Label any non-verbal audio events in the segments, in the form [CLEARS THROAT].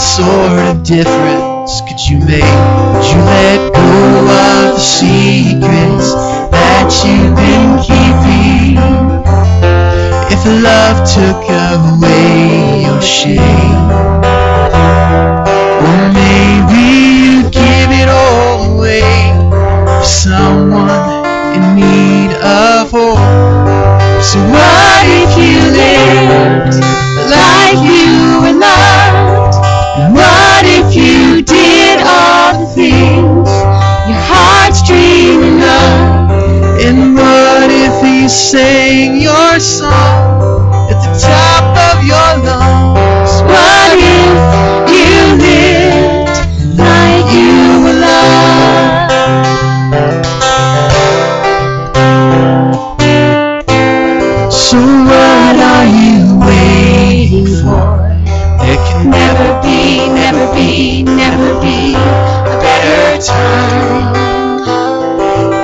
Sort of difference could you make? Would you let go of the secrets that you've been keeping? If love took away your shame, or maybe you give it all away for someone in need sang your song at the top of your lungs? What if you lived like you were loved? So what are you waiting for? There can never be, never be, never be a better time.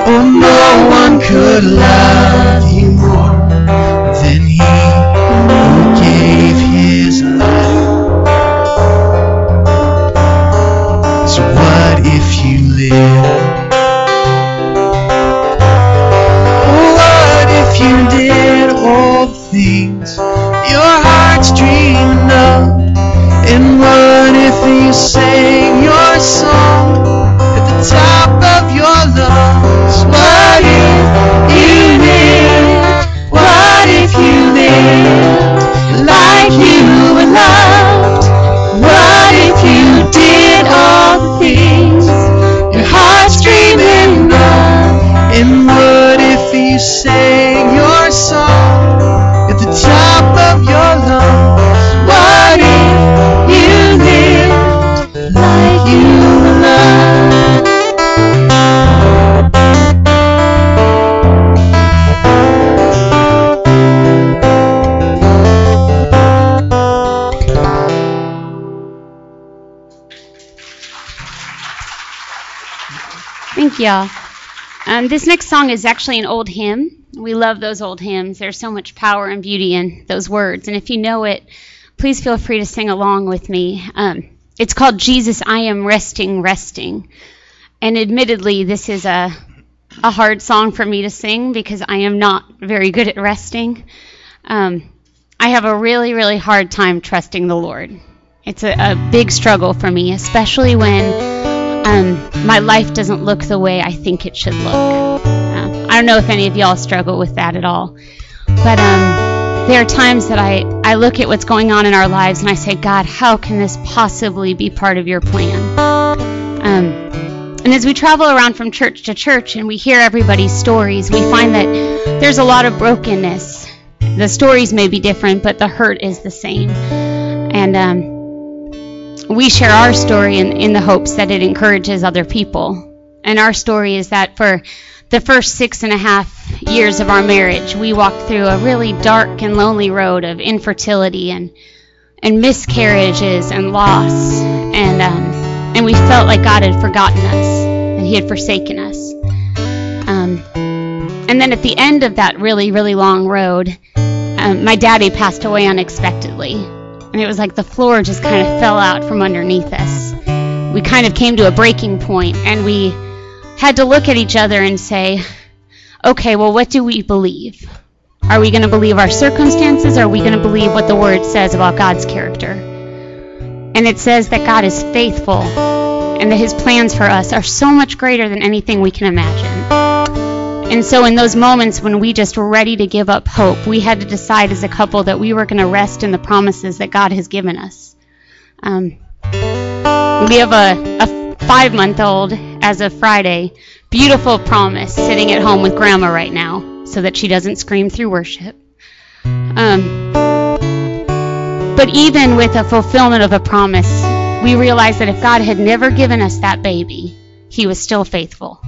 Oh, no one could love Thank y'all. Um, this next song is actually an old hymn. We love those old hymns. There's so much power and beauty in those words. And if you know it, please feel free to sing along with me. Um, it's called Jesus, I Am Resting, Resting. And admittedly, this is a, a hard song for me to sing because I am not very good at resting. Um, I have a really, really hard time trusting the Lord. It's a, a big struggle for me, especially when um, my life doesn't look the way I think it should look. Uh, I don't know if any of y'all struggle with that at all, but um, there are times that I, I look at what's going on in our lives and I say, God, how can this possibly be part of your plan? Um, and as we travel around from church to church and we hear everybody's stories, we find that there's a lot of brokenness. The stories may be different, but the hurt is the same. And um, we share our story in, in the hopes that it encourages other people. And our story is that for the first six and a half years of our marriage, we walked through a really dark and lonely road of infertility and and miscarriages and loss, and um, and we felt like God had forgotten us, and He had forsaken us. Um, and then at the end of that really really long road, um, my daddy passed away unexpectedly, and it was like the floor just kind of fell out from underneath us. We kind of came to a breaking point, and we had to look at each other and say, okay, well, what do we believe? Are we going to believe our circumstances? Are we going to believe what the Word says about God's character? And it says that God is faithful and that His plans for us are so much greater than anything we can imagine. And so, in those moments when we just were ready to give up hope, we had to decide as a couple that we were going to rest in the promises that God has given us. Um, we have a, a five month old as of Friday. Beautiful promise sitting at home with grandma right now so that she doesn't scream through worship. Um, but even with a fulfillment of a promise, we realized that if God had never given us that baby, He was still faithful.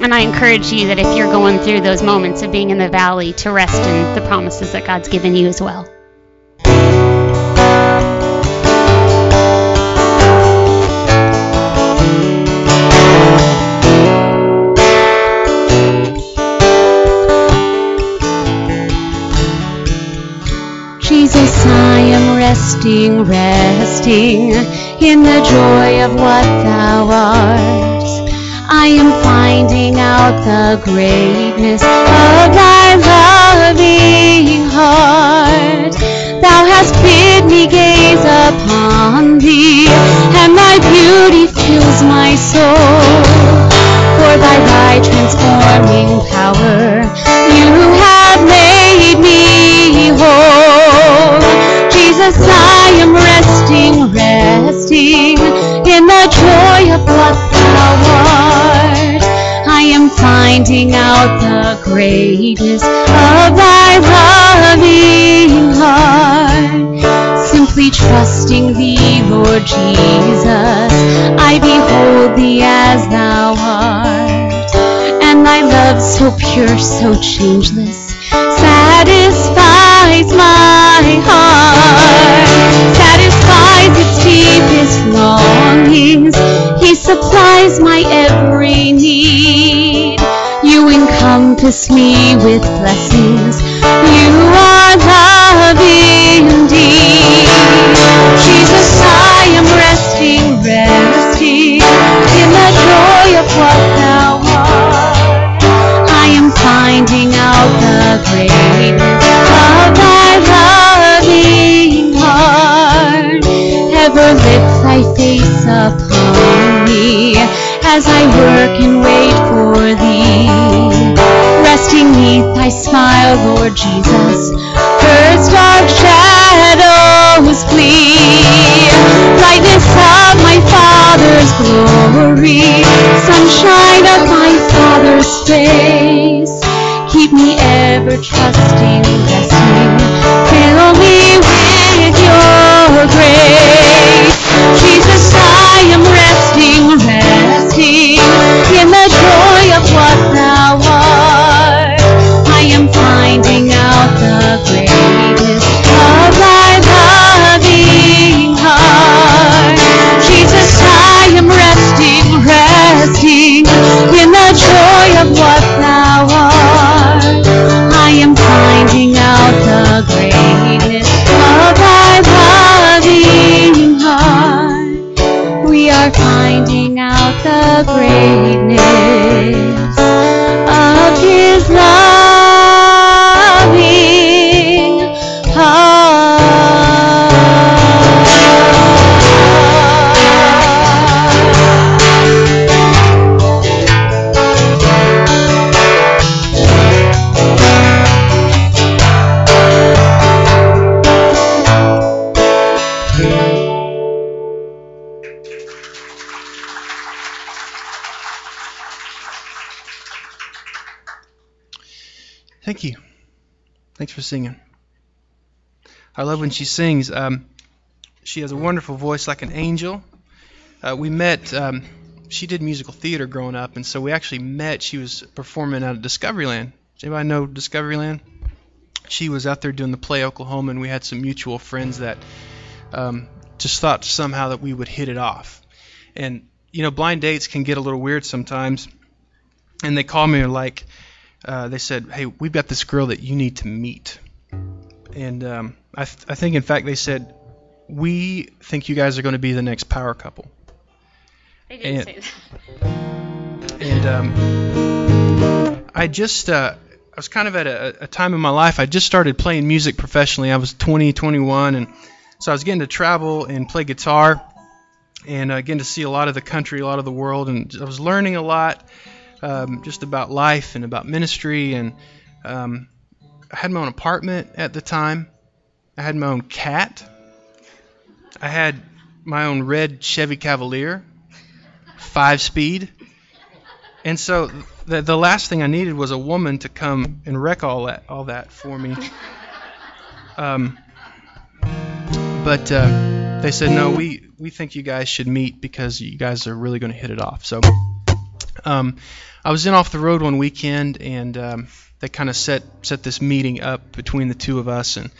And I encourage you that if you're going through those moments of being in the valley, to rest in the promises that God's given you as well. Jesus, I am resting, resting in the joy of what thou art. I am finding out the greatness of thy loving heart. Thou hast bid me gaze upon thee, and thy beauty fills my soul. For by thy transforming power, you have made me whole. Jesus, I am resting, resting in the joy of what finding out the greatness of thy loving heart. Simply trusting thee, Lord Jesus, I behold thee as thou art. And thy love so pure, so changeless, satisfies my heart, satisfies its deepest longings. He supplies my every need. Encompass me with blessings. You are loving indeed. Jesus, I am resting, resting in the joy of what thou art. I am finding out the greatness of thy loving heart. Ever lift thy face upon me as I work and wait for thee. Resting neath thy smile, Lord Jesus, earth's dark shadows flee. Brightness of my Father's glory, sunshine of my Father's face. Keep me ever trusting, when she sings. Um, she has a wonderful voice like an angel. Uh, we met, um, she did musical theater growing up, and so we actually met. She was performing out of Discoveryland. Does anybody know Discoveryland? She was out there doing the play Oklahoma, and we had some mutual friends that um, just thought somehow that we would hit it off. And, you know, blind dates can get a little weird sometimes. And they called me and like, uh, they said, "Hey, we've got this girl that you need to meet." And um, I, th- I think, in fact, they said, "We think you guys are going to be the next power couple." They didn't And- say [LAUGHS] And um, I just, uh, I was kind of at a, a time in my life. I just started playing music professionally. I was 20, 21, and so I was getting to travel and play guitar, and uh, getting to see a lot of the country, a lot of the world, and I was learning a lot um, just about life and about ministry. And um, I had my own apartment at the time. I had my own cat. I had my own red Chevy Cavalier, five speed. And so the, the last thing I needed was a woman to come and wreck all that all that for me. Um, but uh, they said no, we we think you guys should meet because you guys are really going to hit it off. So um, I was in off the road one weekend, and um, they kind of set set this meeting up between the two of us, and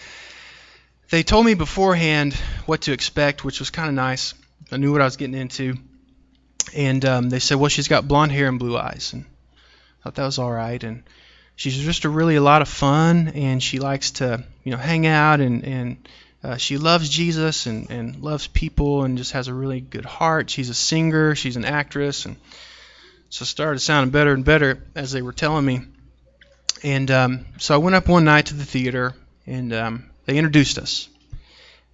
they told me beforehand what to expect, which was kind of nice. I knew what I was getting into, and um, they said, "Well, she's got blonde hair and blue eyes," and I thought that was all right, and she's just a really a lot of fun, and she likes to you know hang out and and uh, she loves Jesus and, and loves people and just has a really good heart. She's a singer, she's an actress, and so started sounding better and better as they were telling me. And um, so I went up one night to the theater, and um, they introduced us.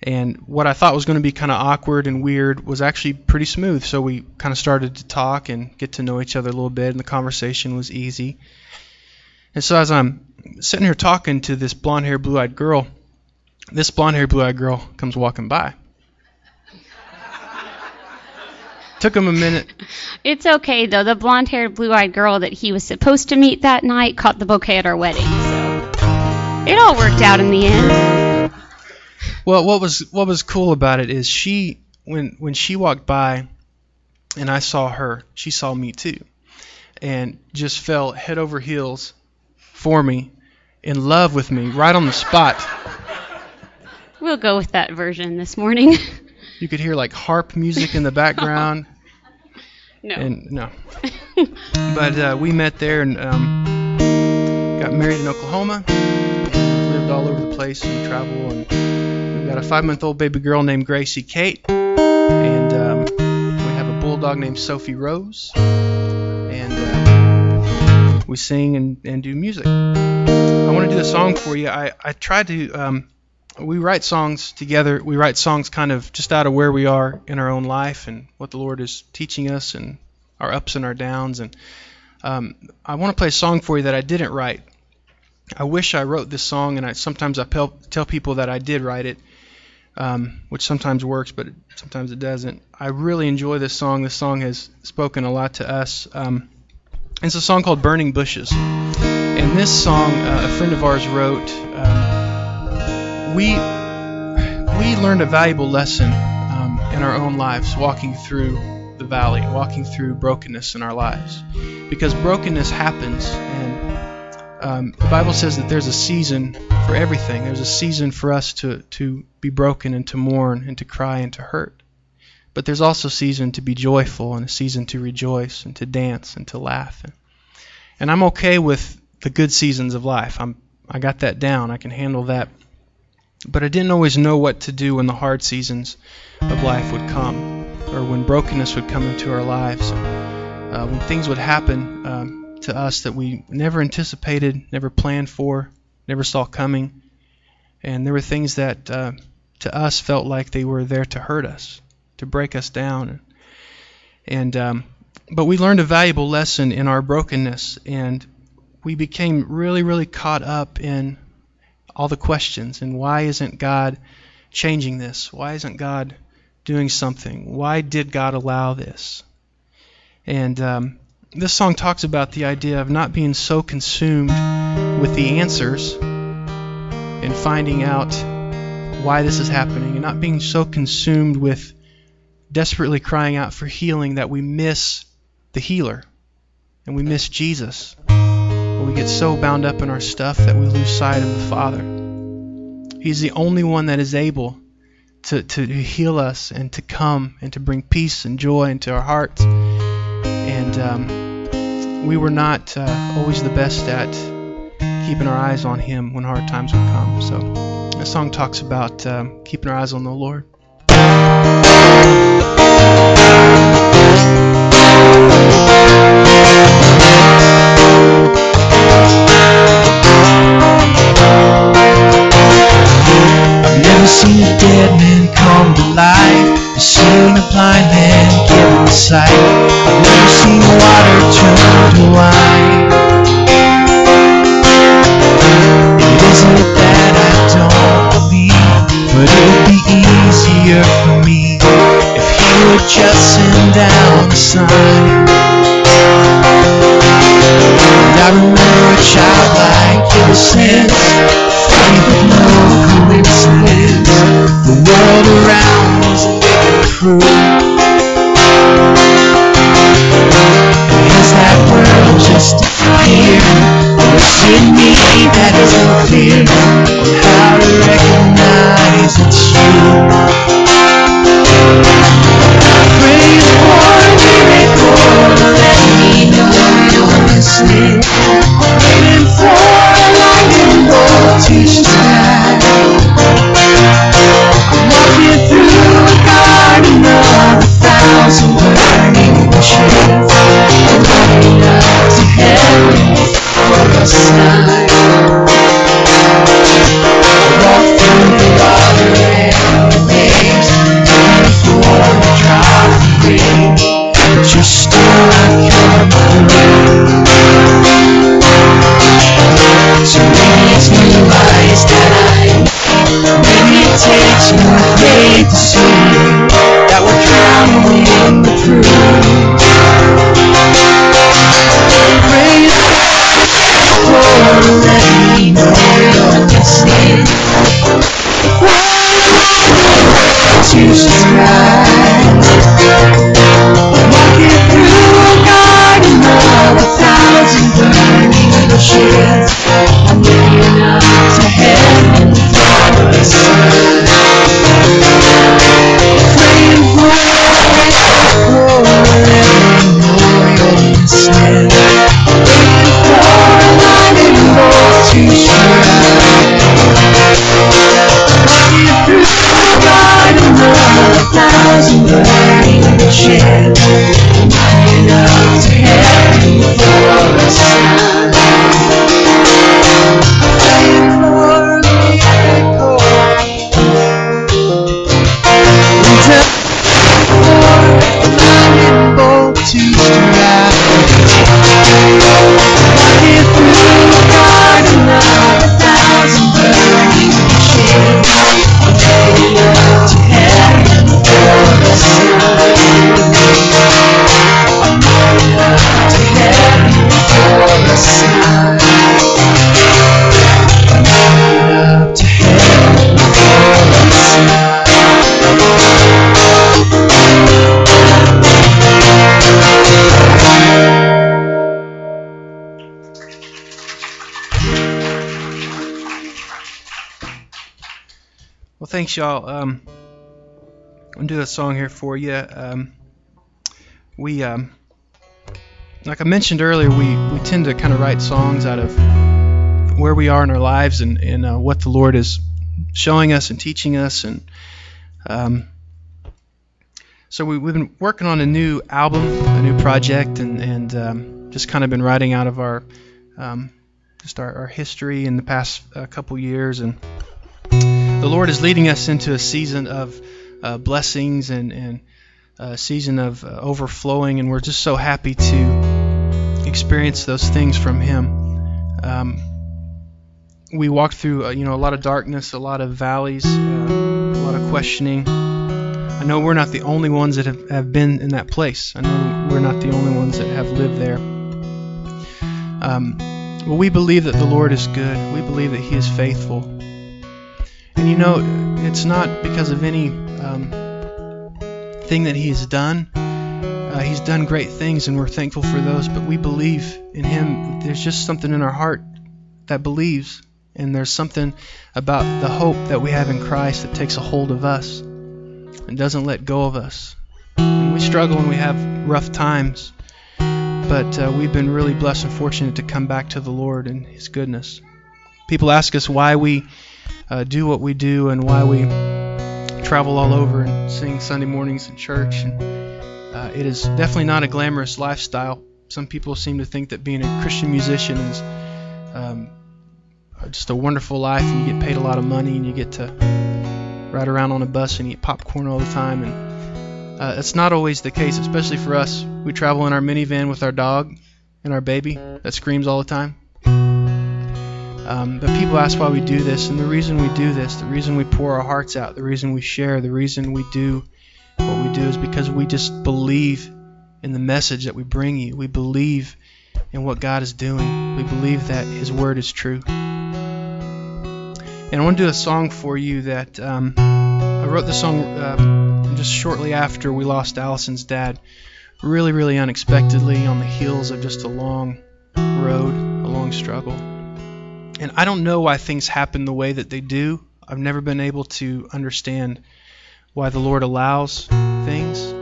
And what I thought was going to be kind of awkward and weird was actually pretty smooth. So we kind of started to talk and get to know each other a little bit, and the conversation was easy. And so as I'm sitting here talking to this blonde-haired, blue-eyed girl, this blonde-haired, blue-eyed girl comes walking by. Took him a minute. [LAUGHS] It's okay though. The blonde-haired, blue-eyed girl that he was supposed to meet that night caught the bouquet at our wedding, so it all worked out in the end. Well, what was what was cool about it is she when when she walked by, and I saw her, she saw me too, and just fell head over heels for me, in love with me right on the spot. We'll go with that version this morning. [LAUGHS] You could hear like harp music in the background. [LAUGHS] no. And no. but uh, we met there and um, got married in Oklahoma. Lived all over the place and travel. And we've got a five-month-old baby girl named Gracie Kate, and um, we have a bulldog named Sophie Rose. And uh, we sing and, and do music. I want to do a song for you. I, I tried to. Um, we write songs together. We write songs kind of just out of where we are in our own life and what the Lord is teaching us and our ups and our downs. And um, I want to play a song for you that I didn't write. I wish I wrote this song, and I sometimes I pel- tell people that I did write it, um, which sometimes works, but sometimes it doesn't. I really enjoy this song. This song has spoken a lot to us. Um, it's a song called "Burning Bushes," and this song uh, a friend of ours wrote. Um, we we learned a valuable lesson um, in our own lives walking through the valley, walking through brokenness in our lives, because brokenness happens, and um, the Bible says that there's a season for everything. There's a season for us to to be broken and to mourn and to cry and to hurt, but there's also a season to be joyful and a season to rejoice and to dance and to laugh, and, and I'm okay with the good seasons of life. I'm I got that down. I can handle that but I didn't always know what to do when the hard seasons of life would come, or when brokenness would come into our lives, uh, when things would happen um, to us that we never anticipated, never planned for, never saw coming. And there were things that uh, to us felt like they were there to hurt us, to break us down. And um, but we learned a valuable lesson in our brokenness, and we became really, really caught up in all the questions and why isn't God changing this? Why isn't God doing something? Why did God allow this? And um, this song talks about the idea of not being so consumed with the answers and finding out why this is happening and not being so consumed with desperately crying out for healing that we miss the healer and we miss Jesus. We get so bound up in our stuff that we lose sight of the Father. He's the only one that is able to, to heal us and to come and to bring peace and joy into our hearts. And um, we were not uh, always the best at keeping our eyes on Him when hard times would come. So the song talks about um, keeping our eyes on the Lord. Seen a dead man come to life. I've seen a blind man given sight. I've never seen water turn to wine. It isn't that I don't believe, but it would be easier for me if he would just send down the sign. And I remember a child childlike innocence, faith with no coincidence. The world around was proof. And has that world just disappeared? Or is it me that isn't clear on how to recognize it's you? A let me know you're listening. Waiting for a lightning bolt to Y'all. Um, I'm do a song here for you. Um, we, um, like I mentioned earlier, we, we tend to kind of write songs out of where we are in our lives and, and uh, what the Lord is showing us and teaching us. And um, so we, we've been working on a new album, a new project, and, and um, just kind of been writing out of our um, just our, our history in the past uh, couple years and the Lord is leading us into a season of uh, blessings and, and a season of uh, overflowing, and we're just so happy to experience those things from Him. Um, we walked through, uh, you know, a lot of darkness, a lot of valleys, uh, a lot of questioning. I know we're not the only ones that have, have been in that place. I know we're not the only ones that have lived there. Um, but we believe that the Lord is good. We believe that He is faithful. And you know, it's not because of any um, thing that He has done. Uh, he's done great things, and we're thankful for those. But we believe in Him. There's just something in our heart that believes, and there's something about the hope that we have in Christ that takes a hold of us and doesn't let go of us. And we struggle and we have rough times, but uh, we've been really blessed and fortunate to come back to the Lord and His goodness. People ask us why we uh, do what we do and why we travel all over and sing Sunday mornings in church. And uh, it is definitely not a glamorous lifestyle. Some people seem to think that being a Christian musician is um, just a wonderful life, and you get paid a lot of money, and you get to ride around on a bus and eat popcorn all the time. And uh, it's not always the case, especially for us. We travel in our minivan with our dog and our baby that screams all the time. Um, but people ask why we do this, and the reason we do this, the reason we pour our hearts out, the reason we share, the reason we do what we do is because we just believe in the message that we bring you. We believe in what God is doing. We believe that His Word is true. And I want to do a song for you that um, I wrote this song uh, just shortly after we lost Allison's dad, really, really unexpectedly on the heels of just a long road, a long struggle. And I don't know why things happen the way that they do. I've never been able to understand why the Lord allows things.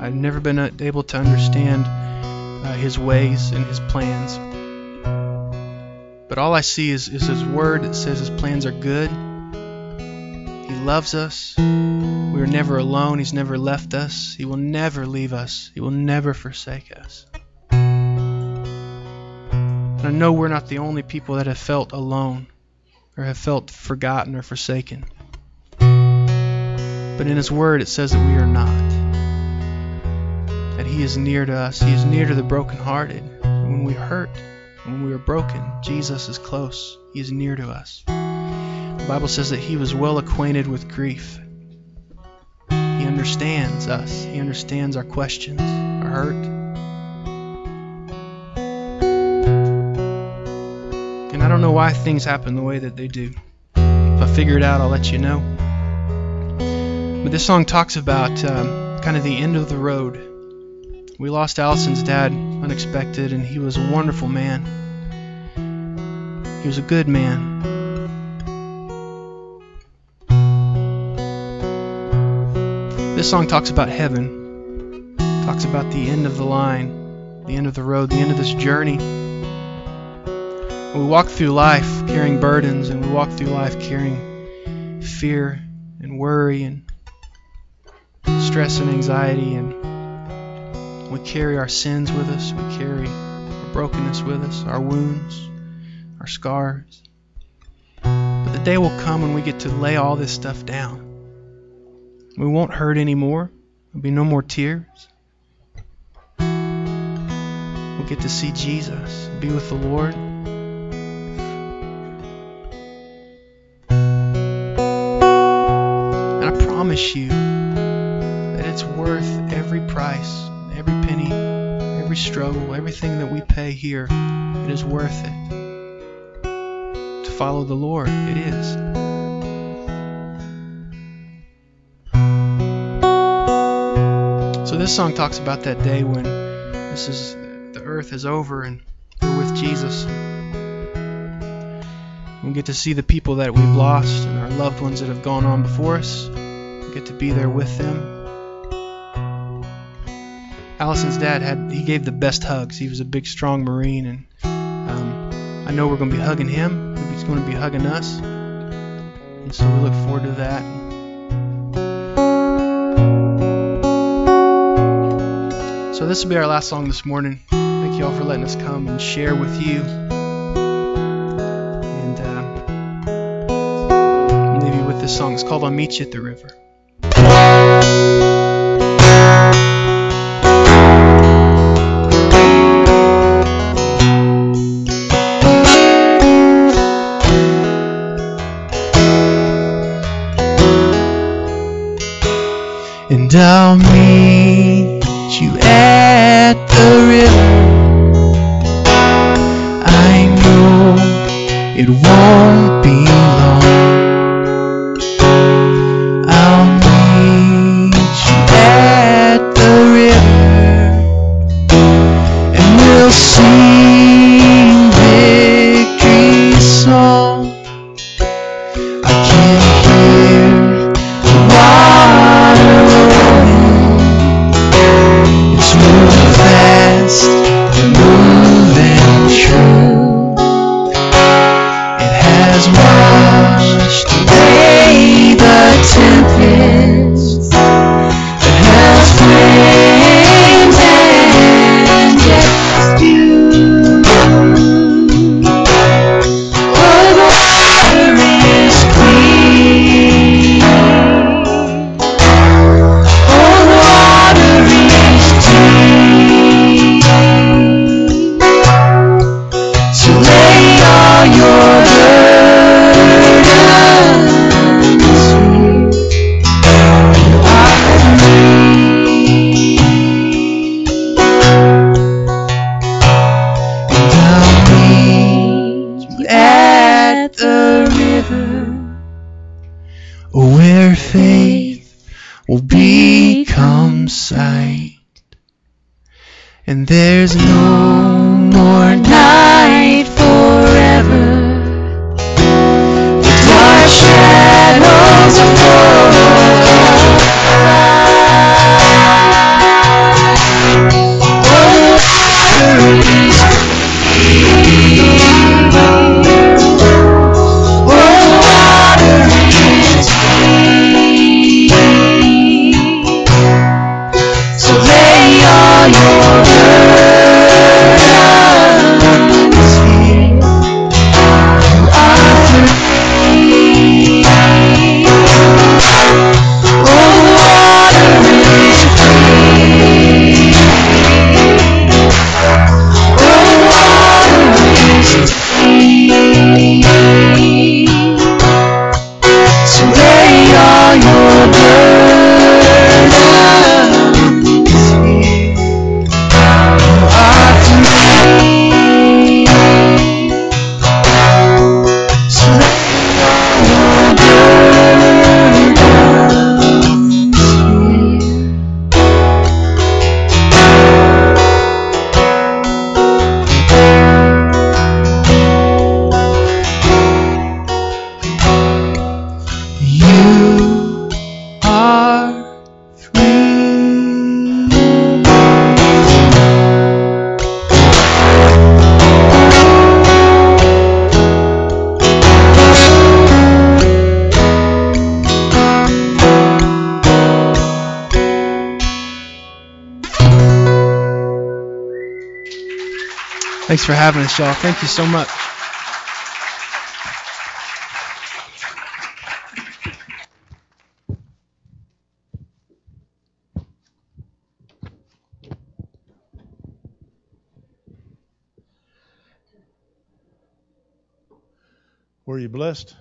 I've never been able to understand uh, His ways and His plans. But all I see is, is His Word that says His plans are good. He loves us. We are never alone. He's never left us. He will never leave us. He will never forsake us. I know we're not the only people that have felt alone or have felt forgotten or forsaken. But in His Word, it says that we are not. That He is near to us. He is near to the brokenhearted. When we hurt, when we are broken, Jesus is close. He is near to us. The Bible says that He was well acquainted with grief. He understands us. He understands our questions, our hurt. Don't know why things happen the way that they do. If I figure it out, I'll let you know. But this song talks about um, kind of the end of the road. We lost Allison's dad unexpected, and he was a wonderful man. He was a good man. This song talks about heaven, talks about the end of the line, the end of the road, the end of this journey. We walk through life carrying burdens, and we walk through life carrying fear and worry and stress and anxiety, and we carry our sins with us, we carry our brokenness with us, our wounds, our scars. But the day will come when we get to lay all this stuff down. We won't hurt anymore. There'll be no more tears. We'll get to see Jesus, be with the Lord. Promise you that it's worth every price, every penny, every struggle, everything that we pay here. It is worth it. To follow the Lord, it is. So this song talks about that day when this is the earth is over and we're with Jesus. We get to see the people that we've lost and our loved ones that have gone on before us. Get to be there with them. Allison's dad had he gave the best hugs. He was a big, strong Marine, and um, I know we're going to be hugging him. He's going to be hugging us, and so we look forward to that. So this will be our last song this morning. Thank you all for letting us come and share with you. And uh, leave you with this song. It's called "I'll Meet You at the River." And I'll meet you at the river. I know it won't for having us, y'all. Thank you so much. Were you blessed?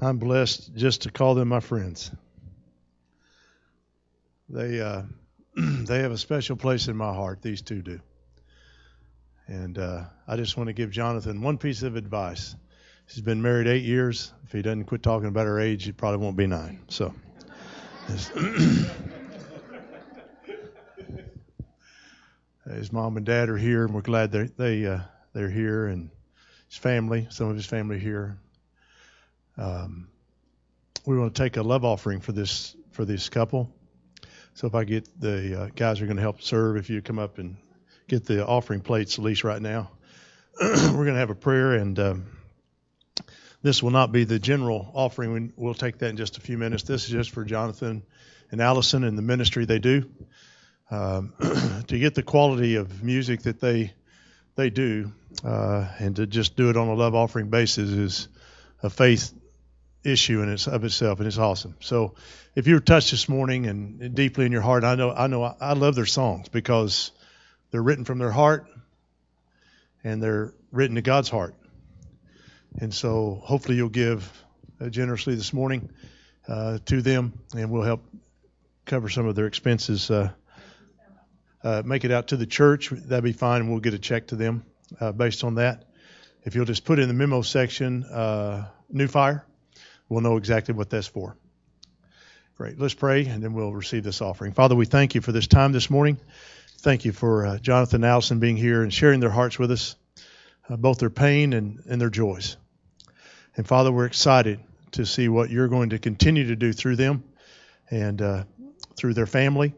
I'm blessed just to call them my friends. They uh, they have a special place in my heart. These two do. And uh, I just want to give Jonathan one piece of advice. He's been married eight years. If he doesn't quit talking about her age, he probably won't be nine. So. His [CLEARS THROAT] mom and dad are here, and we're glad they they uh, they're here, and his family, some of his family here. Um, we want to take a love offering for this for this couple. So if I get the uh, guys are going to help serve, if you come up and get the offering plates, at least right now, [CLEARS THROAT] we're going to have a prayer, and um, this will not be the general offering. We'll take that in just a few minutes. This is just for Jonathan and Allison and the ministry they do. Um, [CLEARS THROAT] to get the quality of music that they they do, uh, and to just do it on a love offering basis is a faith issue in its of itself, and it's awesome. So, if you were touched this morning and deeply in your heart, I know I know I love their songs because they're written from their heart, and they're written to God's heart. And so, hopefully, you'll give uh, generously this morning uh, to them, and we'll help cover some of their expenses. Uh, uh, make it out to the church, that'd be fine, and we'll get a check to them uh, based on that. If you'll just put in the memo section, uh, New Fire, we'll know exactly what that's for. Great. Let's pray, and then we'll receive this offering. Father, we thank you for this time this morning. Thank you for uh, Jonathan Allison being here and sharing their hearts with us, uh, both their pain and, and their joys. And Father, we're excited to see what you're going to continue to do through them and uh, through their family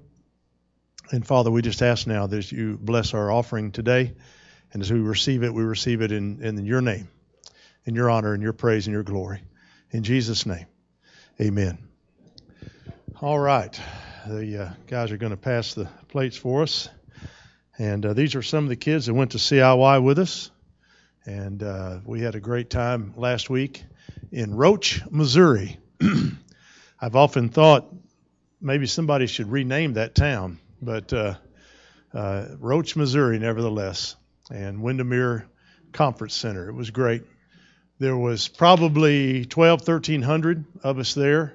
and Father, we just ask now that you bless our offering today. And as we receive it, we receive it in, in your name, in your honor, in your praise, and your glory. In Jesus' name, amen. All right. The uh, guys are going to pass the plates for us. And uh, these are some of the kids that went to CIY with us. And uh, we had a great time last week in Roach, Missouri. [CLEARS THROAT] I've often thought maybe somebody should rename that town but uh, uh, Roach, Missouri, nevertheless, and Windermere Conference Center. It was great. There was probably 12, 1300 of us there.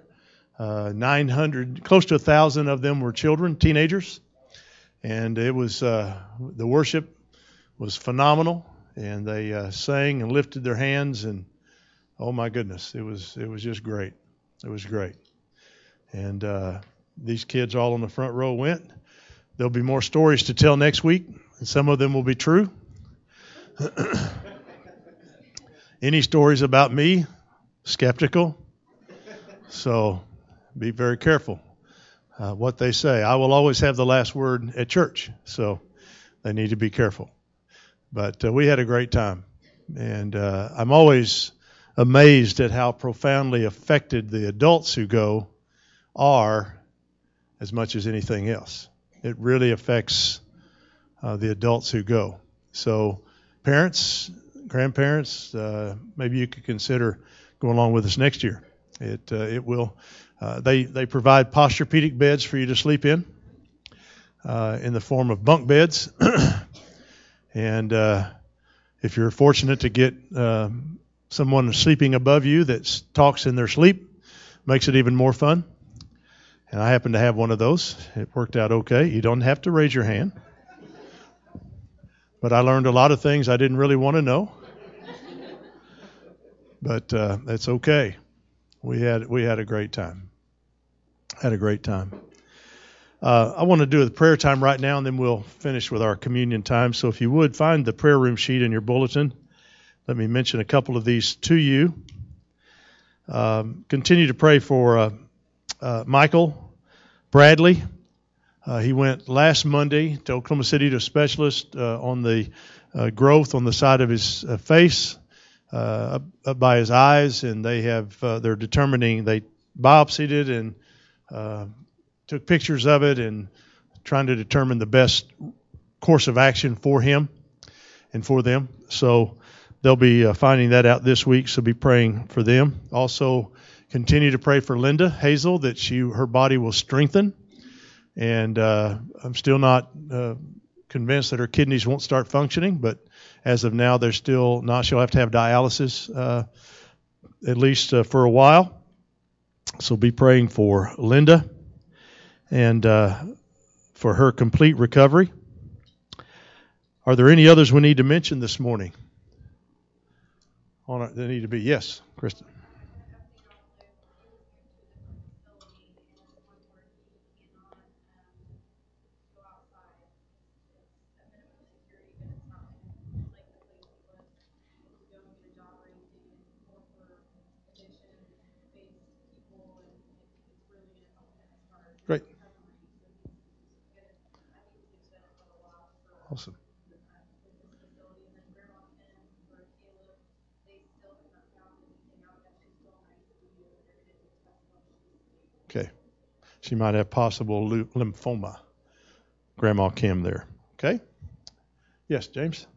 Uh, 900, close to a thousand of them were children, teenagers, and it was uh, the worship was phenomenal, and they uh, sang and lifted their hands, and oh my goodness, it was it was just great. It was great, and uh, these kids all in the front row went. There'll be more stories to tell next week, and some of them will be true. [CLEARS THROAT] Any stories about me? Skeptical. So be very careful uh, what they say. I will always have the last word at church, so they need to be careful. But uh, we had a great time, and uh, I'm always amazed at how profoundly affected the adults who go are as much as anything else it really affects uh, the adults who go. So, parents, grandparents, uh, maybe you could consider going along with us next year. It uh, it will. Uh, they they provide posturepedic beds for you to sleep in, uh, in the form of bunk beds, [CLEARS THROAT] and uh, if you're fortunate to get um, someone sleeping above you that talks in their sleep, makes it even more fun. And I happen to have one of those. It worked out okay. You don't have to raise your hand. But I learned a lot of things I didn't really want to know. But uh, it's okay. We had we had a great time. Had a great time. Uh, I want to do the prayer time right now, and then we'll finish with our communion time. So if you would find the prayer room sheet in your bulletin, let me mention a couple of these to you. Um, continue to pray for. Uh, uh, Michael Bradley. Uh, he went last Monday to Oklahoma City to a specialist uh, on the uh, growth on the side of his face, uh, by his eyes, and they have they're determining they biopsied it and took pictures of it and trying to determine the best course of action for him and for them. So they'll be uh, finding that out this week. So be praying for them. Also, continue to pray for Linda Hazel that she her body will strengthen. And uh, I'm still not uh, convinced that her kidneys won't start functioning, but as of now, they're still not. She'll have to have dialysis uh, at least uh, for a while. So be praying for Linda and uh, for her complete recovery. Are there any others we need to mention this morning? On they need to be yes, Kristen. Great. Awesome. Okay. She might have possible lymphoma. Grandma Kim there. Okay? Yes, James?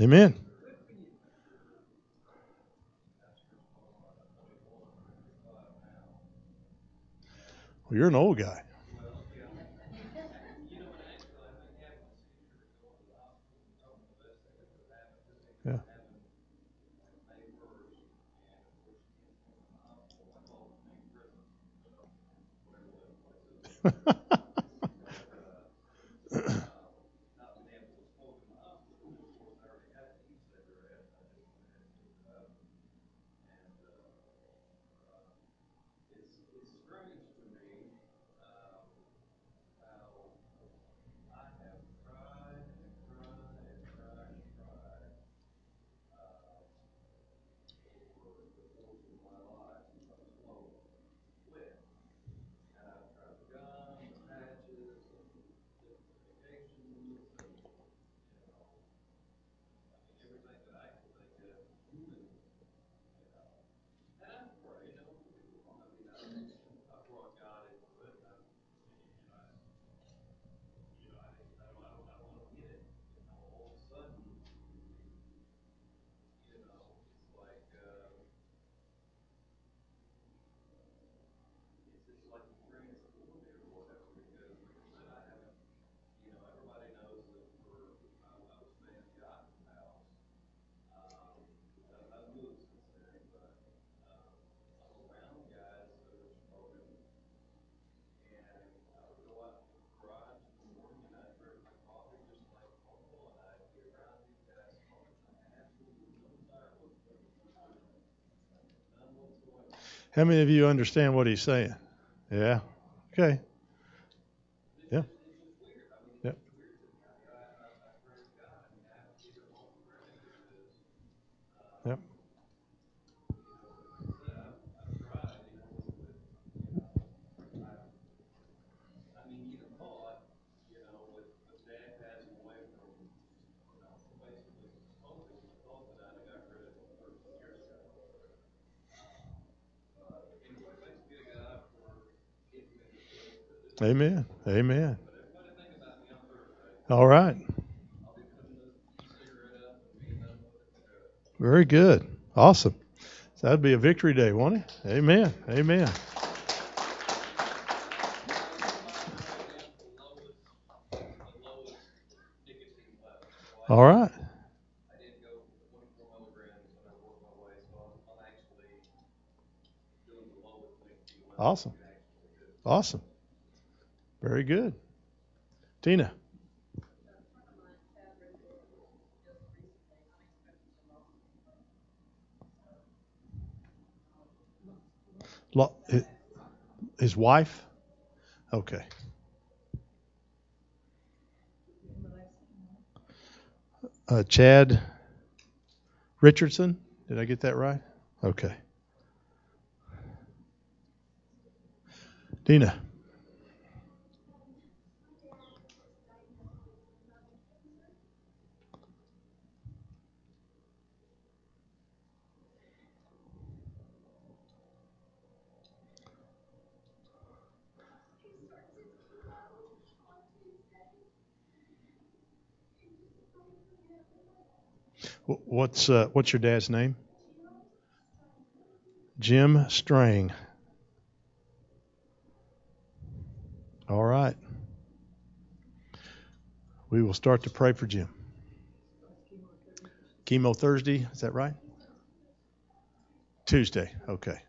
Amen. Well, you're an old guy. Yeah. [LAUGHS] How many of you understand what he's saying? Yeah. Okay. Amen. Amen. All right. Very good. Awesome. So that'd be a victory day, won't it? Amen. Amen. All right. Awesome. Awesome. Very good. Tina. His wife? Okay. Uh, Chad Richardson. Did I get that right? Okay. Dina. What's uh, what's your dad's name? Jim Strang. All right. We will start to pray for Jim. Chemo Thursday, is that right? Tuesday. Okay.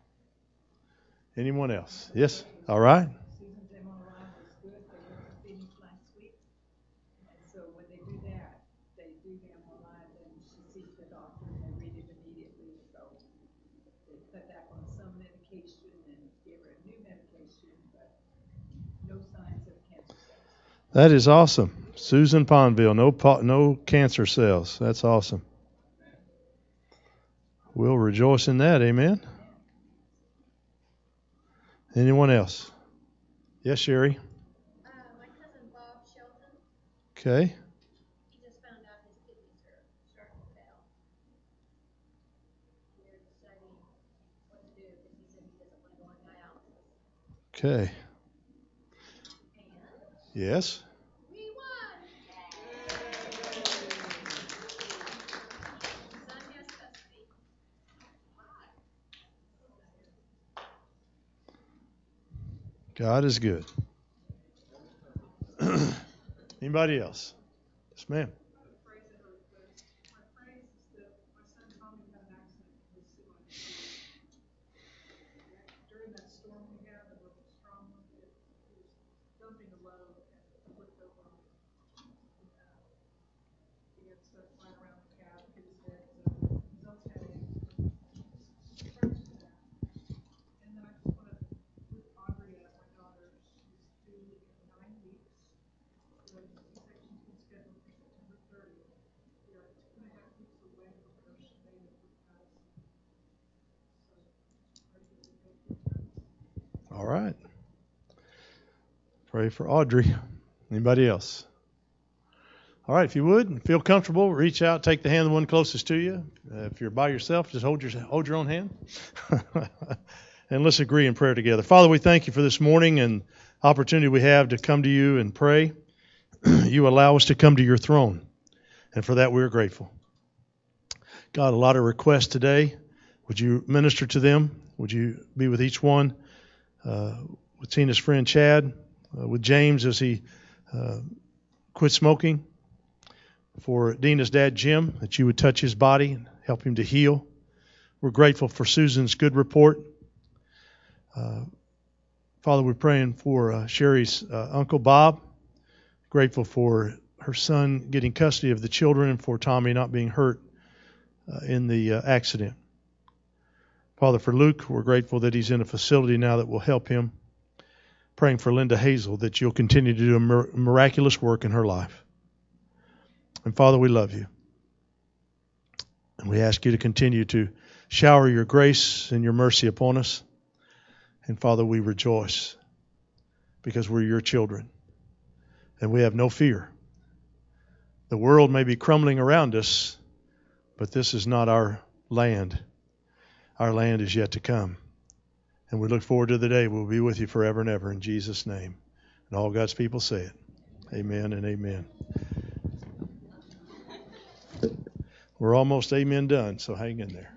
Anyone else? Yes. All right. Susan's MRI was good, they went to Phoenix last week. And so when they do that, they do the MRI, then she sees the doctor and they read it immediately, so. They cut back on some medication and gave her a new medication, but no signs of cancer cells. That is awesome. Susan Ponville, no no cancer cells. That's awesome. We'll rejoice in that. Amen. Anyone else? Yes, Sherry. Uh, my cousin Bob Shelton, Okay. he just found out his kidneys are starting to fail. They're deciding what to do because he said he doesn't want to go on dialysis. Okay. And Yes. we won! Son has custody. God is good. [CLEARS THROAT] Anybody else? Yes, ma'am. My praise is that my son Tommy had an accident in his semi. During that storm we had, that was a strong one, it he was dumping a load and flipped over. And, uh, He had stuff flying around the cab, hit his head, so he's on headache. Praise for that. And then I just wanna lift Audrey up, my daughter, she's due in nine weeks. So the C-section's been scheduled for September thirtieth. We are two and a half weeks away from her, she made it with us. So, pray that we make good terms. All right. Pray for Audrey. [LAUGHS] Anybody else? All right, if you would, feel comfortable, reach out, take the hand of the one closest to you. Uh, if you're by yourself, just hold your hold your own hand. [LAUGHS] and let's agree in prayer together. Father, we thank you for this morning and opportunity we have to come to you and pray. [CLEARS THROAT] you allow us to come to your throne. And for that we're grateful. God, a lot of requests today. Would you minister to them? Would you be with each one? uh, with Tina's friend Chad, uh, with James as he uh, quit smoking, for Dina's dad Jim, that you would touch his body and help him to heal. We're grateful for Susan's good report. Uh, Father, we're praying for uh, Sherry's uh, Uncle Bob. Grateful for her son getting custody of the children and for Tommy not being hurt uh, in the accident. Father, for Luke, we're grateful that he's in a facility now that will help him. Praying for Linda Hazel that you'll continue to do a miraculous work in her life. And Father, we love you. And we ask you to continue to shower your grace and your mercy upon us. And Father, we rejoice because we're your children. And we have no fear. The world may be crumbling around us, but this is not our land. Our land is yet to come. And we look forward to the day we'll be with you forever and ever in Jesus' name. And all God's people say it. Amen and amen. We're almost amen done, so hang in there.